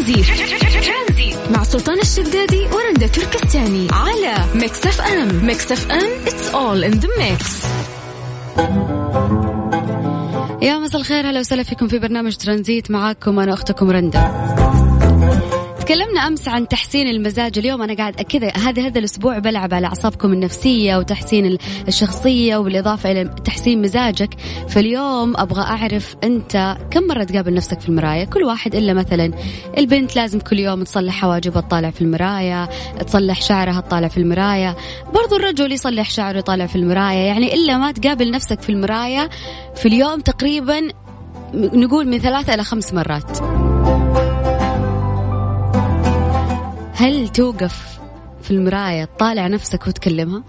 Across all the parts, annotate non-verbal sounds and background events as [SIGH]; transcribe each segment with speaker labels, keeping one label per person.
Speaker 1: ترانزيت مع سلطان الشدادي ورندا تركستاني على ميكس اف ام. ميكس اف ام it's all in the mix
Speaker 2: يا مساء الخير هلا وسهلا فيكم في برنامج ترانزيت. معاكم أنا أختكم رندا. تكلمنا أمس عن تحسين المزاج اليوم. أنا قاعد كذا هذا هذا الأسبوع بلعب على أعصابكم النفسية وتحسين الشخصية وبالإضافة إلى تحسين مزاجك. فاليوم أبغى أعرف أنت كم مرة تقابل نفسك في المراية؟ كل واحد إلا مثلا البنت لازم كل يوم تصلح حواجبها تطالع في المراية تصلح شعرها تطالع في المراية. برضو الرجل يصلح شعره يطالع في المراية. يعني إلا ما تقابل نفسك في المراية في اليوم تقريبا نقول من ثلاثة إلى خمس مرات. هل توقف في المراية تطالع نفسك وتكلمها؟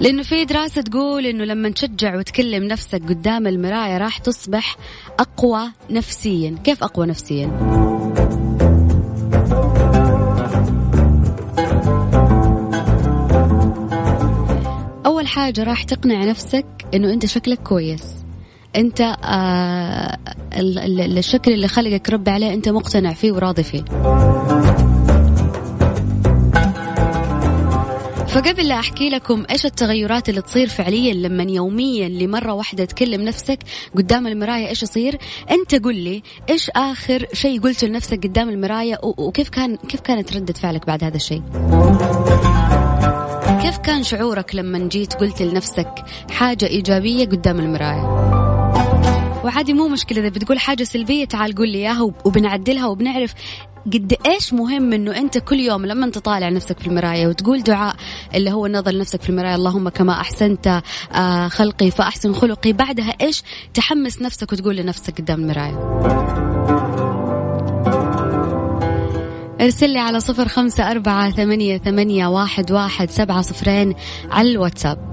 Speaker 2: لأنه في دراسة تقول إنه لما تشجع وتكلم نفسك قدام المراية راح تصبح أقوى نفسيا، كيف أقوى نفسيا؟ أول حاجة راح تقنع نفسك إنه أنت شكلك كويس انت آه الشكل اللي خلقك ربي عليه انت مقتنع فيه وراضي فيه. فقبل لا أحكي لكم إيش التغيرات اللي تصير فعليا لما يوميا لمرة واحدة تكلم نفسك قدام المرايه إيش يصير أنت قل لي إيش آخر شيء قلته لنفسك قدام المرايه وكيف كان كيف كانت ردة فعلك بعد هذا الشيء؟ كيف كان شعورك لما جيت قلت لنفسك حاجة إيجابية قدام المرايه وعادي مو مشكلة إذا بتقول حاجة سلبية تعال قول لي إياها وبنعدلها وبنعرف قد إيش مهم إنه أنت كل يوم لما تطالع نفسك في المراية وتقول دعاء اللي هو النظر لنفسك في المراية اللهم كما أحسنت آه، خلقي فأحسن خلقي بعدها إيش تحمس نفسك وتقول لنفسك قدام المراية. ارسل لي على صفر خمسة أربعة ثمانية, ثمانية واحد, واحد سبعة صفرين على الواتساب.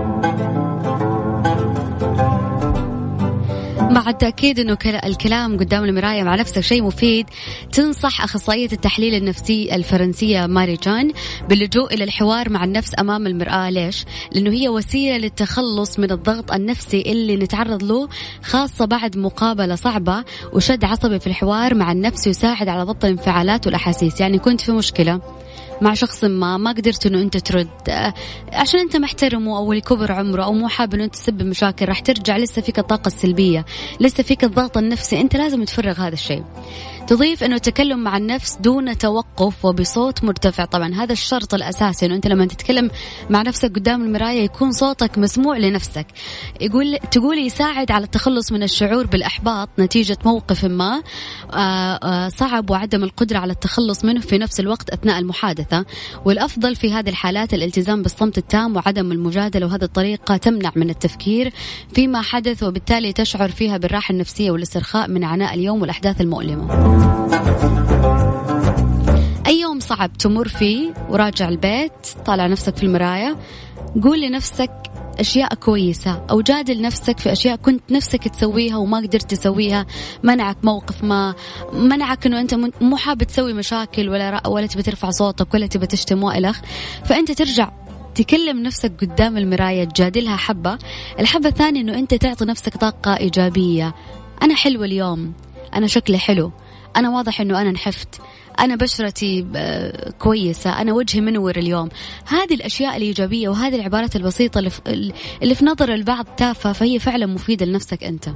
Speaker 2: مع التأكيد أنه الكلام قدام المراية مع نفسك شيء مفيد. تنصح أخصائية التحليل النفسي الفرنسية ماري جان باللجوء إلى الحوار مع النفس أمام المرآة. ليش؟ لأنه هي وسيلة للتخلص من الضغط النفسي اللي نتعرض له خاصة بعد مقابلة صعبة وشد عصبي في الحوار مع النفس يساعد على ضبط الانفعالات والأحاسيس. يعني كنت في مشكلة. مع شخص ما ما قدرت إنه أنت ترد. عشان أنت محترمه أو لكبر عمره أو مو حابب إنه تسبب مشاكل راح ترجع لسه فيك الطاقة السلبية لسه فيك الضغط النفسي. أنت لازم تفرغ هذا الشيء. تضيف أنه التكلم مع النفس دون توقف وبصوت مرتفع. طبعا هذا الشرط الأساسي إنه أنت لما تتكلم مع نفسك قدام المراية يكون صوتك مسموع لنفسك. يقول تقول يساعد على التخلص من الشعور بالإحباط نتيجة موقف ما. آه، آه، صعب وعدم القدرة على التخلص منه في نفس الوقت أثناء المحادثة. والأفضل في هذه الحالات الالتزام بالصمت التام وعدم المجادلة وهذه الطريقة تمنع من التفكير فيما حدث وبالتالي تشعر فيها بالراحة النفسية والاسترخاء من عناء اليوم والأحداث المؤلمة. أي يوم صعب تمر فيه وراجع البيت طالع نفسك في المراية قول لنفسك أشياء كويسة أو جادل نفسك في أشياء كنت نفسك تسويها وما قدرت تسويها منعك موقف ما منعك أنه أنت مو حابب تسوي مشاكل ولا ولا تبي ترفع صوتك ولا تبي تشتم وإلخ فأنت ترجع تكلم نفسك قدام المراية تجادلها حبة. الحبة الثانية أنه أنت تعطي نفسك طاقة إيجابية. أنا حلوة اليوم أنا شكلي حلو. أنا واضح أنه أنا نحفت. أنا بشرتي آه، كويسة. أنا وجهي منور اليوم. هذه الأشياء الإيجابية وهذه العبارات البسيطة اللي في, اللي في نظر البعض تافهة فهي فعلا مفيدة لنفسك أنت.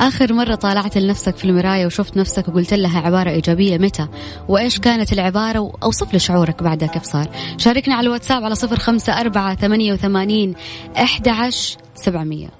Speaker 2: آخر مرة طالعت لنفسك في المراية وشفت نفسك وقلت لها عبارة إيجابية متى؟ وإيش كانت العبارة؟ وأوصف لي شعورك بعدها كيف صار. شاركنا على الواتساب على صفر خمسة أربعة ثمانية وثمانين أحد عشر سبعمية.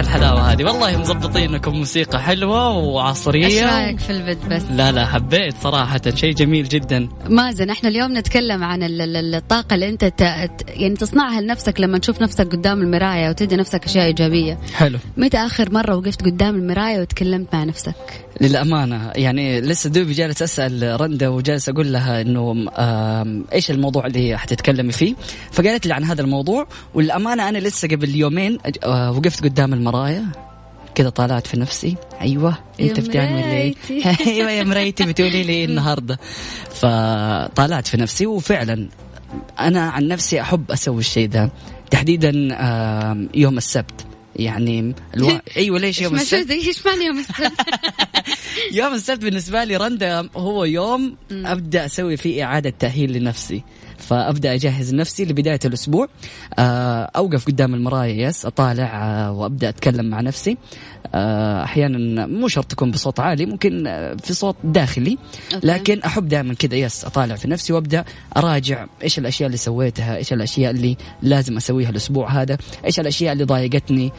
Speaker 3: الحلاوه هذه. والله مظبطينكم موسيقى حلوة وعصرية.
Speaker 2: إيش رأيك في البد بس؟
Speaker 3: لا لا حبيت صراحة. شيء جميل جدا.
Speaker 2: مازن إحنا اليوم نتكلم عن الطاقة اللي أنت ت... يعني تصنعها لنفسك لما تشوف نفسك قدام المراية وتدي نفسك أشياء إيجابية.
Speaker 3: حلو.
Speaker 2: متى آخر مرة وقفت قدام المراية وتكلمت مع نفسك؟
Speaker 3: للأمانة. يعني لسه دوبي جالس أسأل رندا وجالس أقول لها إنه إيش الموضوع اللي حتتكلمي فيه؟ فقالت لي عن هذا الموضوع والأمانة أنا لسه قبل يومين آه، وقفت قدام المرايه كذا طالعت في نفسي. أيوه أنت بتعمل إيه [LAUGHS] أيوه يا مريتي بتقولي لي [LAUGHS] النهارده. فطالعت في نفسي وفعلا أنا عن نفسي أحب أسوي الشيء ده. تحديدا يوم السبت. يعني ألو... أيوه ليش يوم السبت؟
Speaker 2: إيش معنى يوم السبت؟ [LAUGHS]
Speaker 3: يوم السبت بالنسبة لي رندا هو يوم أبدأ أسوي فيه إعادة تأهيل لنفسي فأبدأ أجهز نفسي لبداية الأسبوع. آه، أوقف قدام المرايه يس أطالع آه، وأبدأ أتكلم مع نفسي. آه، أحيانا مو شرط تكون بصوت عالي ممكن في صوت داخلي. لكن أحب دائما كذا يس أطالع في نفسي وأبدأ أراجع إيش الأشياء اللي سويتها إيش الأشياء اللي لازم أسويها الأسبوع هذا إيش الأشياء اللي ضايقتني.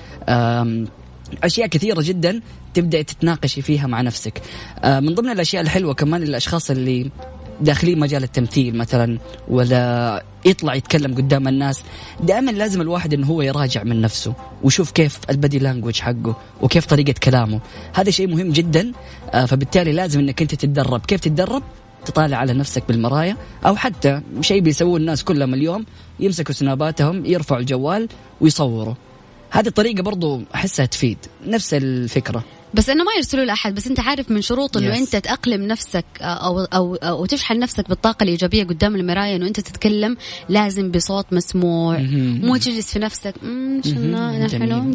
Speaker 3: أشياء كثيرة جدا تبدأ تتناقشي فيها مع نفسك. من ضمن الأشياء الحلوة كمان الاشخاص اللي داخلين مجال التمثيل مثلا ولا يطلع يتكلم قدام الناس. دائما لازم الواحد إنه هو يراجع من نفسه ويشوف كيف البدي لانجوج حقه وكيف طريقة كلامه. هذا شيء مهم جدا آه، فبالتالي لازم إنك أنت تتدرب. كيف تتدرب؟ تطالع على نفسك بالمرايا أو حتى شيء بيسووه الناس كلهم اليوم يمسكوا سناباتهم يرفعوا الجوال ويصوروا. هذه الطريقة برضو أحسها تفيد. نفس الفكرة.
Speaker 2: بس إنه ما يرسلوا لأحد بس أنت عارف من شروط إنه yes. أنت تأقلم نفسك أو أو أو تشحن نفسك بالطاقة الإيجابية قدام المراية إنه أنت تتكلم لازم بصوت مسموع مو تجلس في نفسك شنا حلو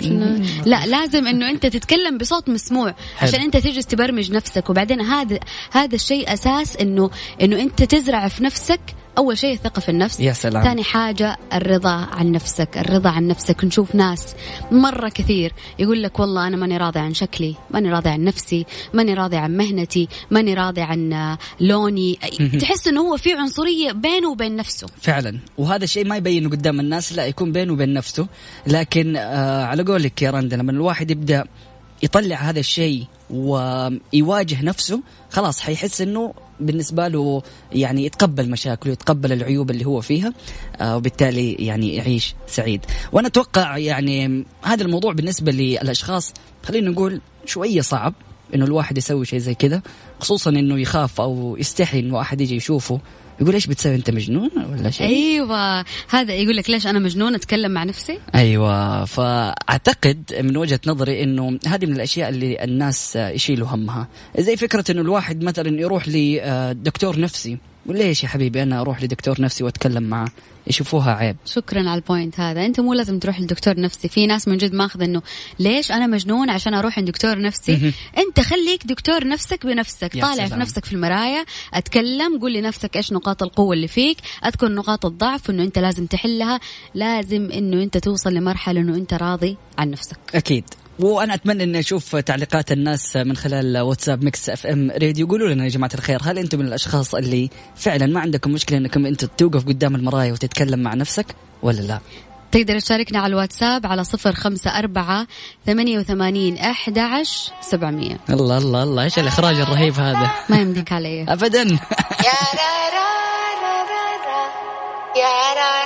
Speaker 2: لا لازم إنه أنت تتكلم بصوت مسموع عشان أنت تجلس تبرمج نفسك. وبعدين هذا هذا الشيء أساس إنه إنه أنت تزرع في نفسك أول شيء الثقة في النفس
Speaker 3: يا سلام.
Speaker 2: ثاني حاجة الرضا عن نفسك الرضا عن نفسك. نشوف ناس مرة كثير يقول لك والله أنا ماني راضي عن شكلي ماني راضي عن نفسي ماني راضي عن مهنتي ماني راضي عن لوني. تحس إنه هو في عنصرية بينه وبين نفسه.
Speaker 3: فعلا. وهذا الشيء ما يبينه قدام الناس لا يكون بينه وبين نفسه. لكن آه على قولك يا رندا لما الواحد يبدأ يطلع هذا الشيء ويواجه نفسه خلاص حيحس إنه بالنسبة له يعني يتقبل مشاكله يتقبل العيوب اللي هو فيها آه، وبالتالي يعني يعيش سعيد. وأنا أتوقع يعني هذا الموضوع بالنسبة للأشخاص خلينا نقول شوية صعب إنه الواحد يسوي شيء زي كذا خصوصا إنه يخاف أو يستحي إنه أحد يجي يشوفه. يقول إيش بتسوي أنت مجنون ولا شيء؟
Speaker 2: أيوه هذا يقول لك ليش أنا مجنون؟ أتكلم مع نفسي.
Speaker 3: أيوه فأعتقد من وجهة نظري إنه هذه من الأشياء اللي الناس يشيلوا همها. زي فكرة إنه الواحد مثلا يروح لدكتور نفسي. وليش يا حبيبي أنا أروح لدكتور نفسي وأتكلم معه يشوفوها عيب؟
Speaker 2: شكرا على ال point هذا. أنت مو لازم تروح لدكتور نفسي. في ناس من جد ماخذ إنه ليش أنا مجنون عشان أروح عند دكتور نفسي؟ أنت خليك دكتور نفسك بنفسك. طالع. في نفسك في المرايه أتكلم. قول لنفسك إيش نقاط القوة اللي فيك. أذكر نقاط الضعف انه أنت لازم تحلها. لازم إنه أنت توصل لمرحلة إنه أنت راضي عن نفسك.
Speaker 3: أكيد. وأنا أتمنى إني أشوف تعليقات الناس من خلال واتساب ميكس إف إم راديو. قولوا لنا يا جماعة الخير هل أنتم من الأشخاص اللي فعلا ما عندكم مشكلة إنكم أنت توقف قدام المرايه وتتكلم مع نفسك ولا لا؟
Speaker 2: تقدر تشاركنا على الواتساب على صفر خمسة أربعة ثمانية وثمانين أحد عشر سبعمية.
Speaker 3: الله الله الله. إيش الإخراج الرهيب هذا؟ [LAUGHS]
Speaker 2: ما يمديك علي.
Speaker 3: أبدا. [LAUGHS]
Speaker 1: مع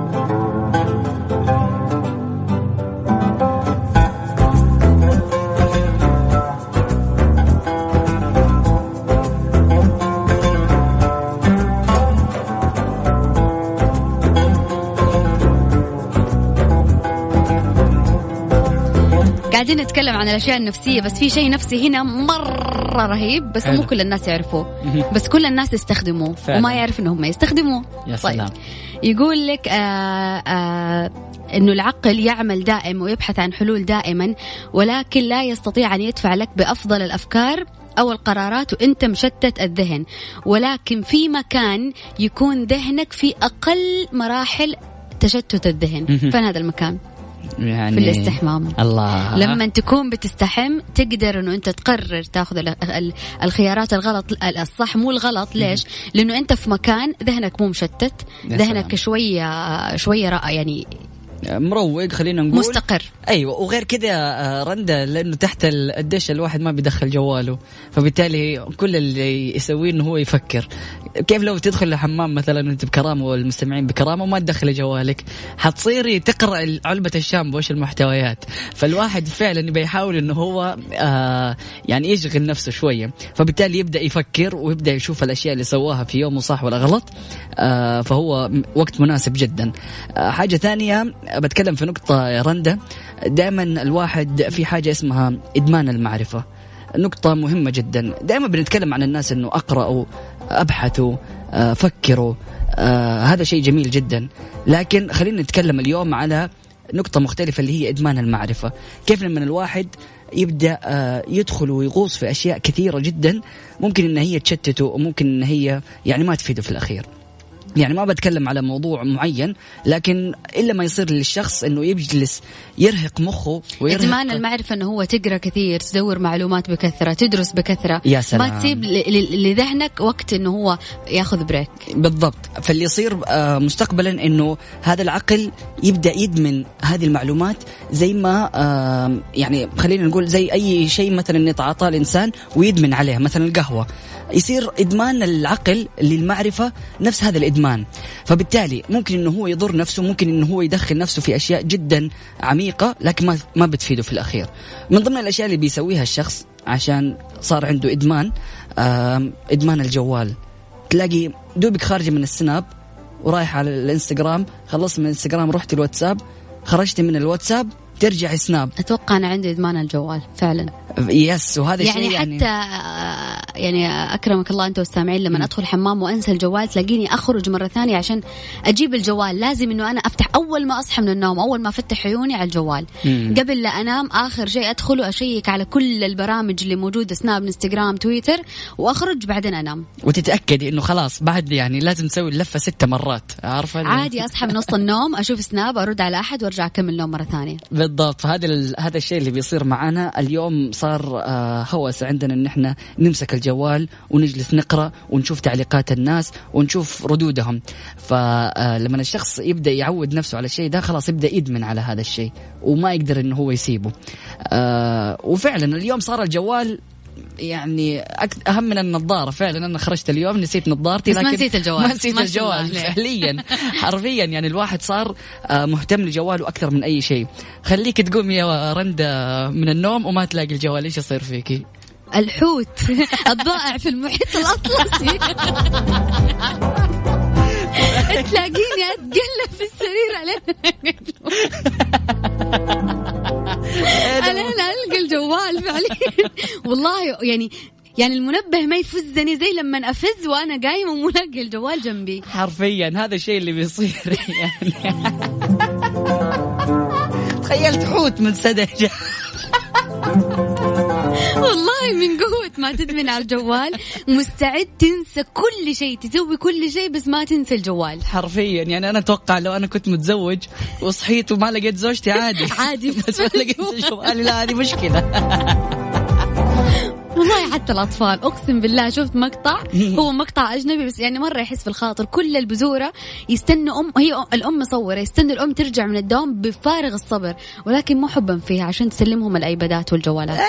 Speaker 2: قاعدين نتكلم عن الأشياء النفسية بس في شيء نفسي هنا مرة رهيب بس حلو. مو كل الناس يعرفوه بس كل الناس يستخدموه فعلا. وما يعرف إنهم يستخدموه
Speaker 3: يا سلام. طيب.
Speaker 2: يقول لك آآ آه، آآ آه، إنه العقل يعمل دائم ويبحث عن حلول دائما ولكن لا يستطيع أن يدفع لك بأفضل الأفكار أو القرارات وأنت مشتت الذهن ولكن في مكان يكون ذهنك في أقل مراحل تشتت الذهن فين هذا المكان
Speaker 3: يعني
Speaker 2: في الاستحمام.
Speaker 3: الله.
Speaker 2: لما تكون بتستحم تقدر إنه أنت تقرر تاخذ ال- ال- الخيارات الغلط. الصح مو الغلط. ليش؟ لأنه أنت في مكان ذهنك مو مشتت. ذهنك. شوية شوية يعني
Speaker 3: مروق خلينا نقول.
Speaker 2: مستقر.
Speaker 3: أيوه وغير كذا آه، رندا لأنه تحت ال- الدش الواحد ما بيدخل جواله. فبالتالي كل اللي يسويه إنه هو يفكر. كيف لو تدخل لحمام مثلا وأنت بكرامة والمستمعين بكرامة وما تدخل جوالك؟ حتصيري تقرأ علبة الشامبو وش المحتويات. فالواحد فعلا يبي يحاول إنه هو آه يعني يشغل نفسه شوية. فبالتالي يبدأ يفكر ويبدأ يشوف الأشياء اللي سواها في يومه صح ولا غلط. آه فهو وقت مناسب جدا. آه حاجة ثانية بتكلم في نقطة يا رندا. دائما الواحد في حاجة اسمها إدمان المعرفة. نقطة مهمة جدا. دائما بنتكلم عن الناس إنه أقرأوا أبحثوا آه، فكروا آه، هذا شيء جميل جدا. لكن خلينا نتكلم اليوم على نقطة مختلفة اللي هي إدمان المعرفة. كيف لما الواحد يبدأ آه، يدخل ويغوص في أشياء كثيرة جدا ممكن إن هي تشتته وممكن إن هي يعني ما تفيده في الأخير. يعني ما بتكلم على موضوع معين لكن إلا ما يصير للشخص إنه يجلس يرهق مخه ويرهق
Speaker 2: إدمان المعرفة إنه هو تقرأ كثير تدور معلومات بكثرة تدرس بكثرة.
Speaker 3: يا سلام.
Speaker 2: ما تسيب لذهنك وقت إنه هو ياخذ بريك
Speaker 3: بالضبط. فاللي يصير آه، مستقبلا إنه هذا العقل يبدأ يدمن هذه المعلومات زي ما آه، يعني خلينا نقول زي أي شيء مثلا يتعاطاه الإنسان ويدمن عليه مثلا القهوة. يصير إدمان العقل للمعرفة نفس هذا الإدمان. فبالتالي ممكن إنه هو يضر نفسه ممكن إنه هو يدخل نفسه في أشياء جدا عميقة لكن ما ما بتفيده في الأخير. من ضمن الأشياء اللي بيسويها الشخص عشان صار عنده إدمان إدمان الجوال. تلاقي دوبك خارجة من السناب ورايح على الإنستغرام خلصت من الإنستغرام رحت الواتساب خرجت من الواتساب ترجع سناب.
Speaker 2: أتوقع أنا عندي إدمان الجوال فعلا.
Speaker 3: يس وهذا
Speaker 2: يعني
Speaker 3: الشيء
Speaker 2: حتى آه، يعني أكرمك الله أنت والسامعين لما أدخل حمام وأنسى الجوال تلاقيني أخرج مرة ثانية عشان أجيب الجوال. لازم إنه أنا أفتح أول ما أصحى من النوم أول ما أفتح عيوني على الجوال.
Speaker 3: مم.
Speaker 2: قبل لا أنام آخر شيء ادخل واشيك على كل البرامج اللي موجودة سناب إنستغرام تويتر وأخرج بعدين أنام.
Speaker 3: وتتأكدي إنه خلاص بعد يعني لازم تسوي اللفة ست مرات عارفة؟
Speaker 2: عادي أصحى من وسط النوم أشوف سناب أرد على أحد وأرجع أكمل نوم مرة ثانية.
Speaker 3: بالضبط. فهذا ال- هذا الشيء اللي بيصير معنا اليوم صار آه، هوس عندنا إن إحنا نمسك الجوال ونجلس نقرأ ونشوف تعليقات الناس ونشوف ردودهم. فلما الشخص يبدأ يعود نفسه على الشيء ده خلاص يبدأ يدمن على هذا الشيء وما يقدر إنه هو يسيبه. آه، وفعلا اليوم صار الجوال يعني أهم من النظارة فعلا. أنا خرجت اليوم نسيت نظارتي
Speaker 2: بس ما
Speaker 3: لكن
Speaker 2: نسيت الجوال.
Speaker 3: ما نسيت
Speaker 2: ما
Speaker 3: الجوال. فعليا. [LAUGHS] حرفيا يعني الواحد صار آه، مهتم لجواله أكثر من أي شيء. خليك تقوم يا رندا من النوم وما تلاقي الجوال. إيش يصير فيكي
Speaker 2: الحوت. [LAUGHS] الضائع في المحيط الأطلسي. [LAUGHS] [LAUGHS] تلاقيني أتقلب في السرير أنا ألقى الجوال فعليا. والله يعني يعني المنبه ما يفزني زي لما أفز وأنا قايمة وملاقي الجوال جنبي.
Speaker 3: حرفيا هذا الشيء اللي بيصير. يعني [LAUGHS] تخيلت حوت من سدج [LAUGHS] [LAUGHS]
Speaker 2: والله من قوة ما تدمن على الجوال مستعد تنسى كل شيء تسوي كل شيء بس ما تنسى الجوال.
Speaker 3: حرفيا يعني أنا أتوقع لو أنا كنت متزوج وصحيت وما لقيت زوجتي عادي.
Speaker 2: عادي. [LAUGHS]
Speaker 3: بس ما لقيت جوالي لا هذه مشكلة. [LAUGHS]
Speaker 2: والله حتى الأطفال أقسم بالله شفت مقطع؟ هو مقطع أجنبي بس يعني مرة يحس في الخاطر كل البذورة يستنوا أم هي الأم مصورة يستنوا الأم ترجع من الدوام بفارغ الصبر ولكن مو حبا فيها عشان تسلمهم الأيبادات والجوالات.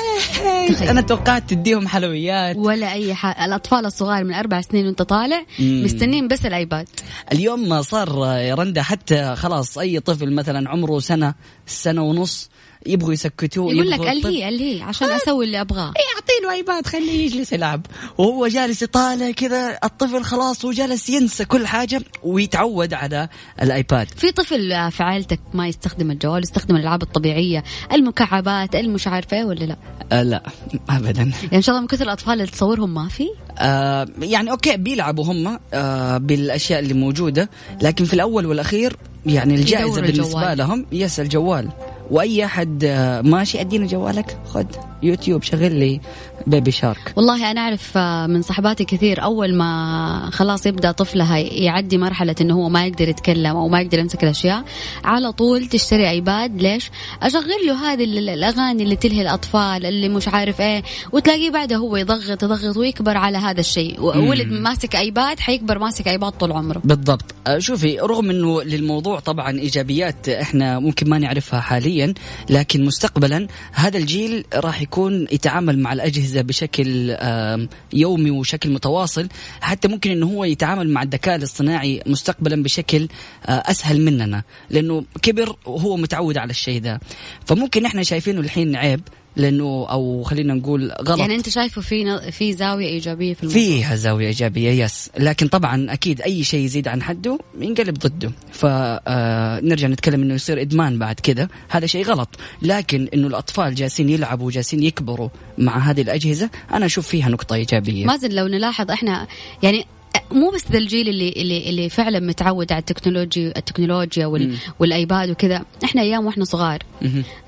Speaker 2: تخيل.
Speaker 3: أنا توقعت تديهم حلويات.
Speaker 2: ولا أي حاجة الأطفال الصغار من أربع سنين وأنت طالع مستنين بس الأيباد.
Speaker 3: اليوم صار يا رندا حتى خلاص أي طفل مثلا عمره سنة سنة ونص يبغوا يسكتوه
Speaker 2: يقول لك الهي الهي عشان أسوي اللي أبغاه.
Speaker 3: يعطي له ايباد خليه يجلس يلعب. وهو جالس يطالع كذا الطفل خلاص هو جالس ينسى كل حاجة ويتعود على الآيباد.
Speaker 2: في طفل في عائلتك ما يستخدم الجوال يستخدم الألعاب الطبيعية المكعبات المش عارفة إيه ولا لا؟
Speaker 3: آه لا ابدا.
Speaker 2: يعني إن شاء الله من كثر الأطفال اللي تصورهم ما في؟
Speaker 3: آه يعني okay بيلعبوا هم آه بالأشياء اللي موجودة لكن في الأول والأخير يعني
Speaker 2: الجائزة
Speaker 3: بالنسبة
Speaker 2: الجوال.
Speaker 3: لهم yes الجوال. وأي أحد آه ماشي أدينا جوالك. خذ يوتيوب شغل لي Baby Shark.
Speaker 2: والله أنا أعرف آه، من صحباتي كثير أول ما خلاص يبدأ طفلها يعدي مرحلة إنه هو ما يقدر يتكلم أو ما يقدر يمسك الأشياء على طول تشتري ايباد ليش؟ أشغل له هذه الأغاني اللي تلهي الأطفال اللي مش عارف إيه وتلاقيه بعدها هو يضغط يضغط ويكبر على هذا الشيء. ولد ماسك ايباد حيكبر ماسك ايباد طول عمره.
Speaker 3: بالضبط. آه، شوفي رغم إنه للموضوع طبعا إيجابيات إحنا ممكن ما نعرفها حاليا لكن مستقبلا هذا الجيل راح يكون يتعامل مع الأجهزة بشكل يومي وشكل متواصل حتى ممكن إنه هو يتعامل مع الذكاء الاصطناعي مستقبلا بشكل آه، أسهل مننا لأنه كبر وهو متعود على الشيء ذا فممكن إحنا شايفينه الحين عيب لأنه أو خلينا نقول غلط.
Speaker 2: يعني أنت شايفه في في زاوية إيجابية في
Speaker 3: الموضوع؟ فيها زاوية إيجابية يس لكن طبعا أكيد أي شيء يزيد عن حده ينقلب ضده. فنرجع آه، نتكلم إنه يصير إدمان بعد كذا هذا شيء غلط. لكن إنه الأطفال جالسين يلعبوا وجالسين يكبروا مع هذه الأجهزة أنا أشوف فيها نقطة إيجابية.
Speaker 2: مازن لو نلاحظ إحنا يعني مو بس ذا الجيل اللي اللي اللي فعلا متعود على التكنولوجيا التكنولوجيا وال والآيباد وكذا. إحنا أيام وإحنا صغار.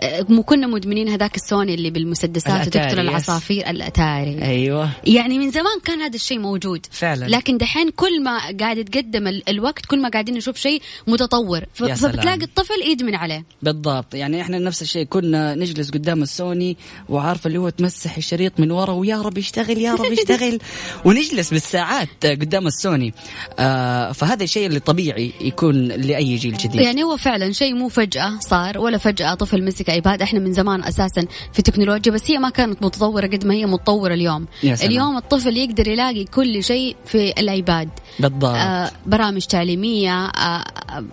Speaker 2: أه، مو كنا مدمنين هذاك السوني اللي بالمسدسات وتقتل العصافير. الأتاري.
Speaker 3: أيوه.
Speaker 2: يعني من زمان كان هذا الشيء موجود.
Speaker 3: فعلا.
Speaker 2: لكن دحين كل ما قاعد يتقدم الوقت كل ما قاعدين نشوف شيء متطور. فبتلاقي الطفل يدمن عليه.
Speaker 3: بالضبط. يعني إحنا نفس الشيء. كنا نجلس قدام السوني وعارفة اللي هو تمسح الشريط من ورا ويا رب يشتغل يا رب يشتغل. [LAUGHS] ونجلس بالساعات قدام السوني. آه فهذا الشيء اللي طبيعي يكون لأي جيل جديد.
Speaker 2: يعني هو فعلا شيء مو فجأة صار ولا فجأة طفل مسك iPad إحنا من زمان أساسا في التكنولوجيا بس هي ما كانت متطورة قد ما هي متطورة اليوم. اليوم الطفل يقدر يلاقي كل شيء في ال iPad
Speaker 3: بالضبط. آه
Speaker 2: برامج تعليمية آه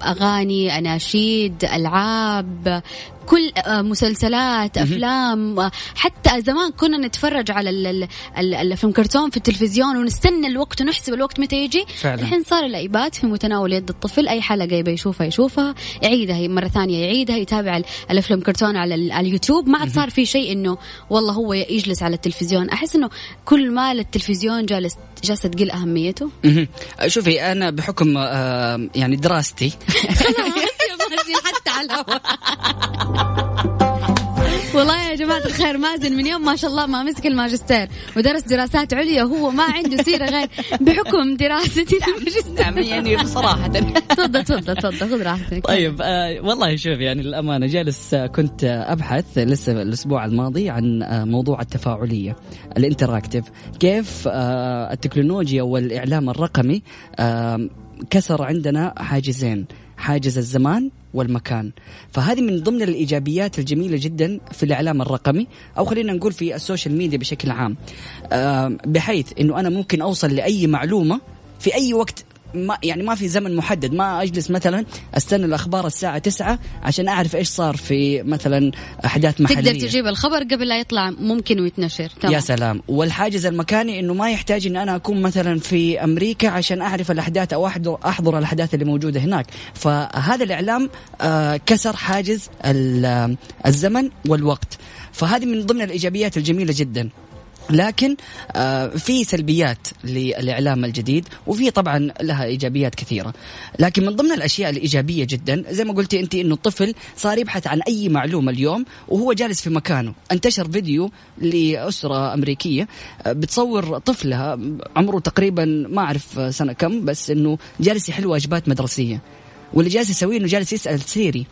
Speaker 2: أغاني أناشيد ألعاب كل آه، مسلسلات أفلام آه، حتى زمان كنا نتفرج على الفيلم كرتون في التلفزيون ونستنى الوقت ونحسب الوقت متى يجي.
Speaker 3: فعلا.
Speaker 2: الحين صار الإيباد في متناول يد الطفل أي حلقة يبي يشوفها يشوفها يعيدها مرة ثانية يعيدها يتابع الأفلام كرتون على اليوتيوب. ما عاد صار في شيء إنه والله هو يجلس على التلفزيون. أحس إنه كل ما التلفزيون جالس جالسة تقل أهميته.
Speaker 3: شوفي أنا بحكم آه، يعني دراستي. [LAUGHS]
Speaker 2: حتى على [LAUGHS] والله يا جماعة الخير مازن من يوم ما شاء الله ما مسك الماجستير ودرس دراسات عليا وهو ما عنده سيرة غير بحكم دراستي
Speaker 3: نعم يعني صراحة.
Speaker 2: تفضل تفضل تفضل خذ راحتك.
Speaker 3: طيب آه والله شوف يعني الأمانة جالس آه، كنت أبحث لسه الأسبوع الماضي عن آه موضوع التفاعلية ال interactive. كيف آه التكنولوجيا والإعلام الرقمي آه كسر عندنا حاجزين حاجز الزمان والمكان. فهذه من ضمن الإيجابيات الجميلة جدا في الإعلام الرقمي أو خلينا نقول في ال social media بشكل عام. بحيث أنه أنا ممكن أوصل لأي معلومة في أي وقت ما يعني ما في زمن محدد. ما أجلس مثلا أستنى الأخبار الساعة تسعة عشان أعرف إيش صار في مثلا أحداث محلية.
Speaker 2: تقدر تجيب الخبر قبل لا يطلع ممكن ويتنشر.
Speaker 3: تمام. يا سلام. والحاجز المكاني إنه ما يحتاج إن أنا أكون مثلا في أمريكا عشان أعرف الأحداث أو احضر أحضر الأحداث اللي موجودة هناك. فهذا الإعلام آه كسر حاجز الزمن والوقت. فهذه من ضمن الإيجابيات الجميلة جدا. لكن آه، في سلبيات للإعلام الجديد وفي طبعا لها إيجابيات كثيرة. لكن من ضمن الأشياء الإيجابية جدا زي ما قلتي انت إنه الطفل صار يبحث عن أي معلومة اليوم وهو جالس في مكانه. انتشر فيديو لأسرة أمريكية آه، بتصور طفلها عمره تقريبا ما أعرف سنة كم بس إنه جالس يحل واجبات مدرسية. واللي جالس يسويه إنه جالس يسأل سيري.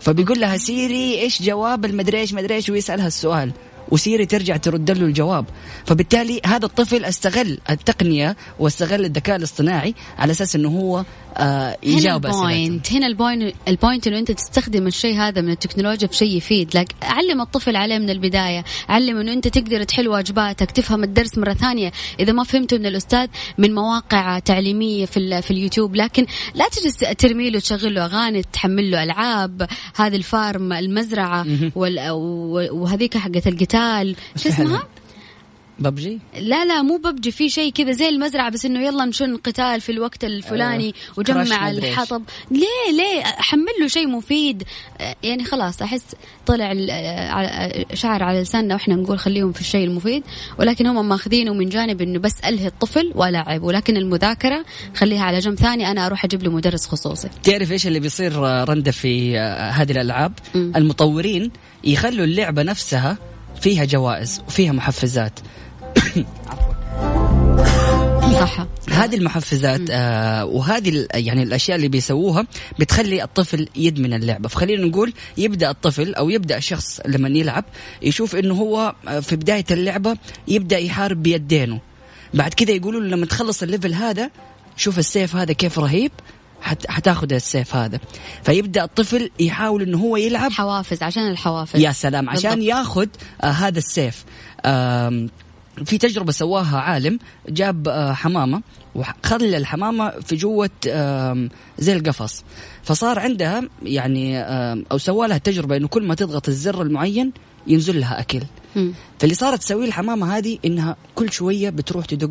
Speaker 3: فبيقول لها سيري إيش جواب المدري إيش مدري إيش؟ ويسألها السؤال. وسيري ترجع ترد له الجواب. فبالتالي هذا الطفل استغل التقنية واستغل الذكاء الاصطناعي على أساس إنه هو آه يجاوب
Speaker 2: هنا ال point هنا ال point ال point إنه أنت تستخدم الشيء هذا من التكنولوجيا في شيء يفيد. لك علم الطفل عليه من البداية. علم إنه أنت تقدر تحل واجباتك تفهم الدرس مرة ثانية. إذا ما فهمته من الأستاذ من مواقع تعليمية في في اليوتيوب. لكن لا تجلس ترمي له تشغل له أغاني تحمل له ألعاب. هذه الفارم المزرعة وهذيك حقت القتال شو اسمها؟
Speaker 3: ببجي؟
Speaker 2: لا لا مو ببجي في شيء كذا زي المزرعة بس إنه يلا نشن قتال في الوقت الفلاني أيوه. وجمع الحطب. ليه ليه؟ حمل له شيء مفيد. يعني خلاص أحس طلع شعر على لساننا وإحنا نقول خليهم في الشيء المفيد. ولكن هم ماخذينه من جانب إنه بس ألهي الطفل والعب ولكن المذاكرة خليها على جنب ثاني أنا أروح أجيب له مدرس خصوصي.
Speaker 3: تعرف إيش اللي بيصير رندة في هذه الألعاب؟ م. المطورين يخلوا اللعبة نفسها فيها جوائز وفيها محفزات.
Speaker 2: صح.
Speaker 3: هذه المحفزات آه وهذه يعني الأشياء اللي بيسووها بتخلي الطفل يدمن اللعبة. فخلينا نقول يبدأ الطفل أو يبدأ الشخص لما يلعب يشوف إنه هو آه، في بداية اللعبة يبدأ يحارب بيدينه. بعد كذا يقولوا لما تخلص ال level هذا شوف السيف هذا كيف رهيب حتاخذ السيف هذا. فيبدأ الطفل يحاول إنه هو يلعب.
Speaker 2: حوافز عشان الحوافز.
Speaker 3: يا سلام عشان ياخذ آه هذا السيف. آه في تجربة سواها عالم جاب آه حمامة وخلى الحمامة في جوة زي القفص. فصار عندها يعني أو سوى لها تجربة إنه كل ما تضغط الزر المعين ينزل لها أكل. فاللي صارت تسويه الحمامة هذه إنها كل شوية بتروح تدق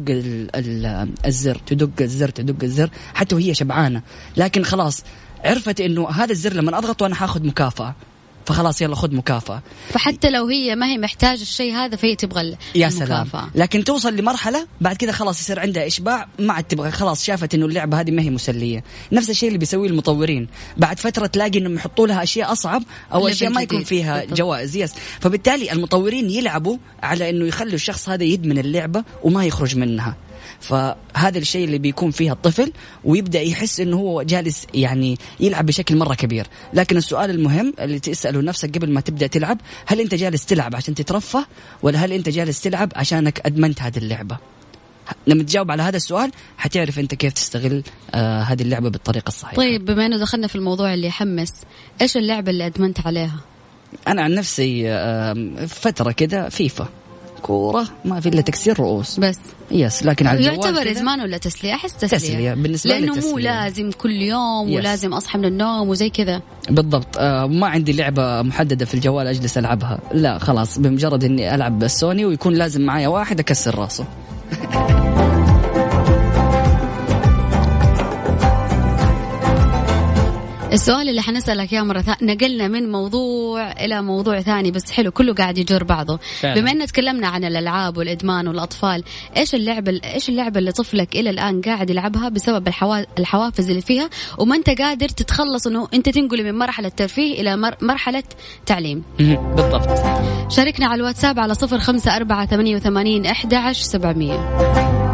Speaker 3: الزر تدق الزر تدق الزر حتى وهي شبعانة. لكن خلاص عرفت إنه هذا الزر لما اضغطه أنا حاخذ مكافأة. فخلاص يلا خذ مكافأة.
Speaker 2: فحتى لو هي ما هي محتاجة الشيء هذا فهي تبغى
Speaker 3: يا سلام. لكن توصل لمرحلة بعد كذا خلاص يصير عندها إشباع ما عاد تبغى. خلاص شافت إنه اللعبة هذه ما هي مسلية. نفس الشيء اللي بيسويه المطورين. بعد فترة تلاقي إنهم يحطوا لها أشياء أصعب أو أشياء ما يكون فيها جوائز. يس فبالتالي المطورين يلعبوا على إنه يخلوا الشخص هذا يدمن اللعبة وما يخرج منها. فهذا الشيء اللي بيكون فيها الطفل ويبدأ يحس إنه هو جالس يعني يلعب بشكل مرة كبير. لكن السؤال المهم اللي تسأله نفسك قبل ما تبدأ تلعب هل أنت جالس تلعب عشان تترفه ولا هل أنت جالس تلعب عشانك أدمنت هذه اللعبة؟ لما تجاوب على هذا السؤال حتعرف أنت كيف تستغل آه هذه اللعبة بالطريقة الصحيحة.
Speaker 2: طيب بما إنه دخلنا في الموضوع اللي يحمس إيش اللعبة اللي أدمنت عليها؟
Speaker 3: أنا عن نفسي آه فترة كده فيفا. كورة ما في إلا تكسير رؤوس.
Speaker 2: بس.
Speaker 3: yes لكن على
Speaker 2: يعتبر ادمان ولا تسلية؟ أحس تسلية,
Speaker 3: تسلية. بالنسبة
Speaker 2: لأنه لي مو لازم كل يوم yes. ولازم أصحى من النوم وزي كذا.
Speaker 3: بالضبط. آه ما عندي لعبة محددة في الجوال أجلس ألعبها. لا خلاص بمجرد إني ألعب بالسوني ويكون لازم معايا واحد أكسر راسه. [LAUGHS]
Speaker 2: السؤال اللي حنسألك يا مرة ثانية نقلنا من موضوع إلى موضوع ثاني بس حلو كله قاعد يجر بعضه. فعلا. بما أن تكلمنا عن الألعاب والإدمان والأطفال إيش اللعبة إيش اللعبة اللي طفلك إلى الآن قاعد يلعبها بسبب الحوا... الحوافز اللي فيها؟ وما أنت قادر تتخلص أنه أنت تنقل من مرحلة ترفيه إلى مر... مرحلة تعليم.
Speaker 3: بالضبط.
Speaker 2: شاركنا على الواتساب على صفر خمسة أربعة ثمانية وثمانين أحد عشر سبعمية.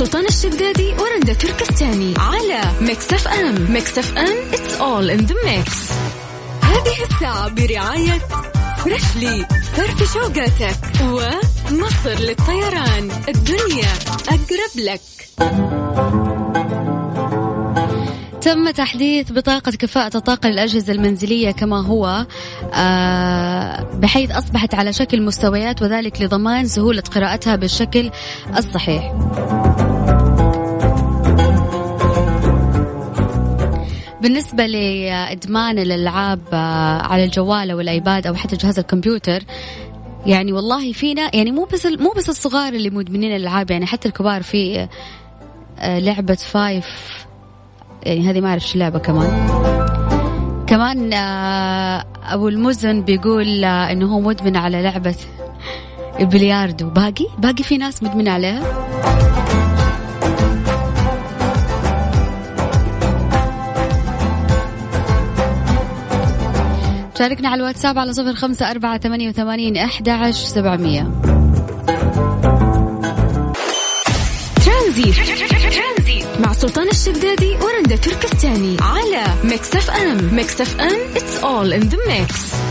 Speaker 1: سلطان الشدادي ورندا تركستاني على Mix FM Mix FM it's all in the mix. هذه الساعة برعاية Freshly فرف شوقاتك ومصر للطيران. الدنيا أقرب لك.
Speaker 2: تم تحديث بطاقة كفاءة الطاقة للأجهزة المنزلية كما هو آه، بحيث أصبحت على شكل مستويات وذلك لضمان سهولة قراءتها بالشكل الصحيح. بالنسبة لإدمان الألعاب آه، على الجوال أو الأيباد أو حتى جهاز الكمبيوتر يعني والله فينا يعني مو بس مو بس الصغار اللي مدمنين الألعاب يعني حتى الكبار في آه، لعبة فايف يعني هذه ما أعرف اللعبة كمان. كمان آه، أبو المزن بيقول إنه هو مدمن على لعبة البلياردو باقي؟ باقي في ناس مدمنة عليها؟ شاركنا على الواتساب على صفر خمسة أربعة ثمانية وثمانين أحد عشر سبعمية
Speaker 1: ترانزيت مع سلطان الشدادي ورندا تركستاني على Mix FM. Mix FM it's all in the mix.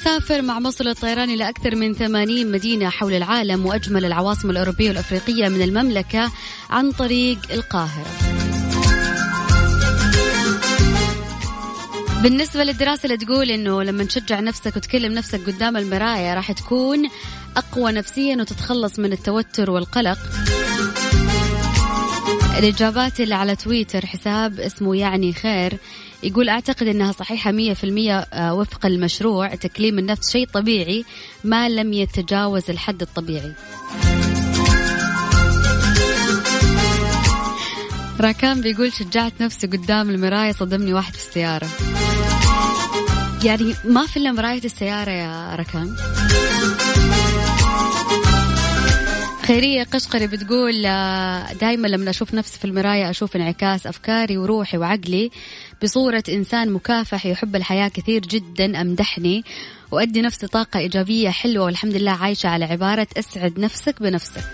Speaker 2: تسافر مع مصر للطيران إلى أكثر من 80 مدينة حول العالم وأجمل العواصم الأوروبية والأفريقية من المملكة عن طريق القاهرة. بالنسبة للدراسة اللي تقول إنه لما تشجع نفسك وتكلم نفسك قدام المراية راح تكون أقوى نفسيا وتتخلص من التوتر والقلق. الإجابات اللي على تويتر حساب اسمه يعني خير يقول أعتقد أنها صحيحة مية في المية آه، وفق المشروع تكليم النفس شيء طبيعي ما لم يتجاوز الحد الطبيعي. راكان بيقول شجعت نفسي قدام المراية صدمني واحد في السيارة. يعني ما في إلا مراية السيارة يا راكان. خيرية قشقري بتقول آه، دائما لما أشوف نفسي في المراية أشوف انعكاس أفكاري وروحي وعقلي. بصورة إنسان مكافح يحب الحياة كثير جدا أمدحني وأدي نفسي طاقة إيجابية حلوة. والحمد لله عايشة على عبارة أسعد نفسك بنفسك.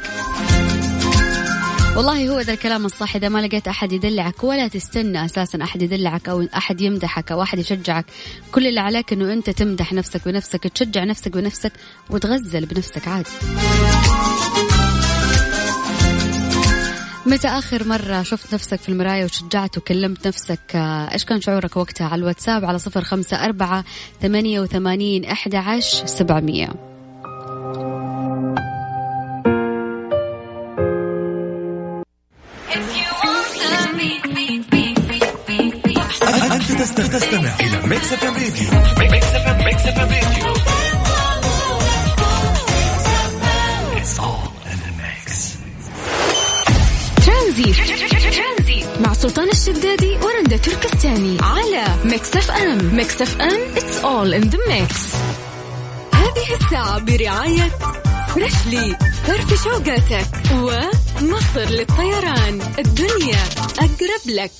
Speaker 2: والله هو ذا الكلام الصح. إذا ما لقيت أحد يدلعك ولا تستنى أساسا أحد يدلعك أو أحد يمدحك أو أحد يشجعك كل اللي عليك أنه أنت تمدح نفسك بنفسك تشجع نفسك بنفسك وتغزل بنفسك عادي. متى آخر مرة شفت نفسك في المراية وشجعت وكلمت نفسك؟ آه، إيش كان شعورك وقتها؟ على الواتساب على صفر خمسة أربعة ثمانية وثمانين أحد عشر سبعمية.
Speaker 4: أنت تستمع إلى Mix FM راديو Mix FM Mix FM راديو
Speaker 1: ترانزيت. مع سلطان الشدادي ورندا تركستاني. على Mix FM. Mix FM it's all in the mix هذه الساعة برعاية Freshly فرف شوقاتك ومصر للطيران. الدنيا أقرب لك.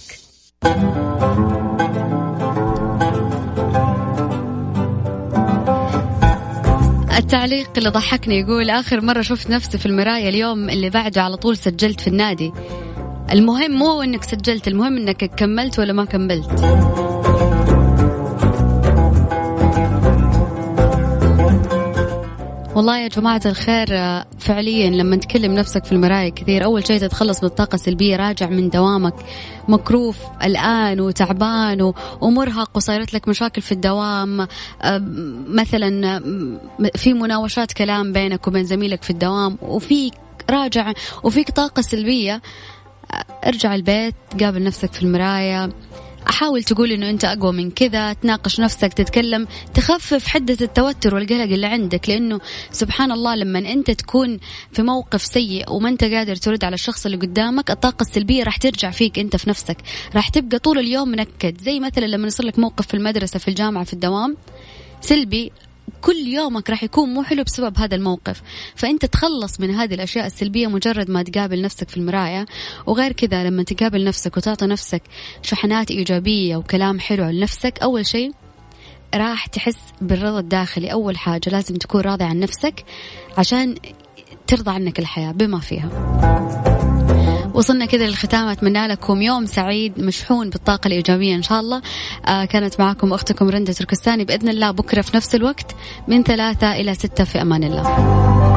Speaker 2: التعليق اللي ضحكني يقول آخر مرة شفت نفسي في المراية اليوم اللي بعده على طول سجلت في النادي. المهم مو إنك سجلت المهم إنك كملت ولا ما كملت. والله يا جماعة الخير فعليا لما تكلم نفسك في المراية كثير أول شيء تتخلص من الطاقة السلبية راجع من دوامك مكروف الآن وتعبان ومرهق وصارت لك مشاكل في الدوام. مثلا في مناوشات كلام بينك وبين زميلك في الدوام وفيك راجع وفيك طاقة سلبية. ارجع البيت قابل نفسك في المراية حاول تقول إنه أنت أقوى من كذا تناقش نفسك تتكلم تخفف حدة التوتر والقلق اللي عندك. لأنه سبحان الله لما أنت تكون في موقف سيء وما أنت قادر ترد على الشخص اللي قدامك الطاقة السلبية راح ترجع فيك أنت في نفسك. راح تبقى طول اليوم منكد. زي مثلا لما يصير لك موقف في المدرسة في الجامعة في الدوام سلبي كل يومك راح يكون مو حلو بسبب هذا الموقف. فأنت تخلص من هذه الأشياء السلبية مجرد ما تقابل نفسك في المراية. وغير كذا لما تقابل نفسك وتعطي نفسك شحنات إيجابية وكلام حلو لنفسك أول شيء راح تحس بالرضا الداخلي. أول حاجة لازم تكون راضي عن نفسك عشان ترضى عنك الحياة بما فيها. وصلنا كذا للختام. أتمنى لكم يوم سعيد مشحون بالطاقة الإيجابية إن شاء الله. آه كانت معكم أختكم رندة تركستاني بإذن الله بكرة في نفس الوقت من ثلاثة إلى ستة في أمان الله.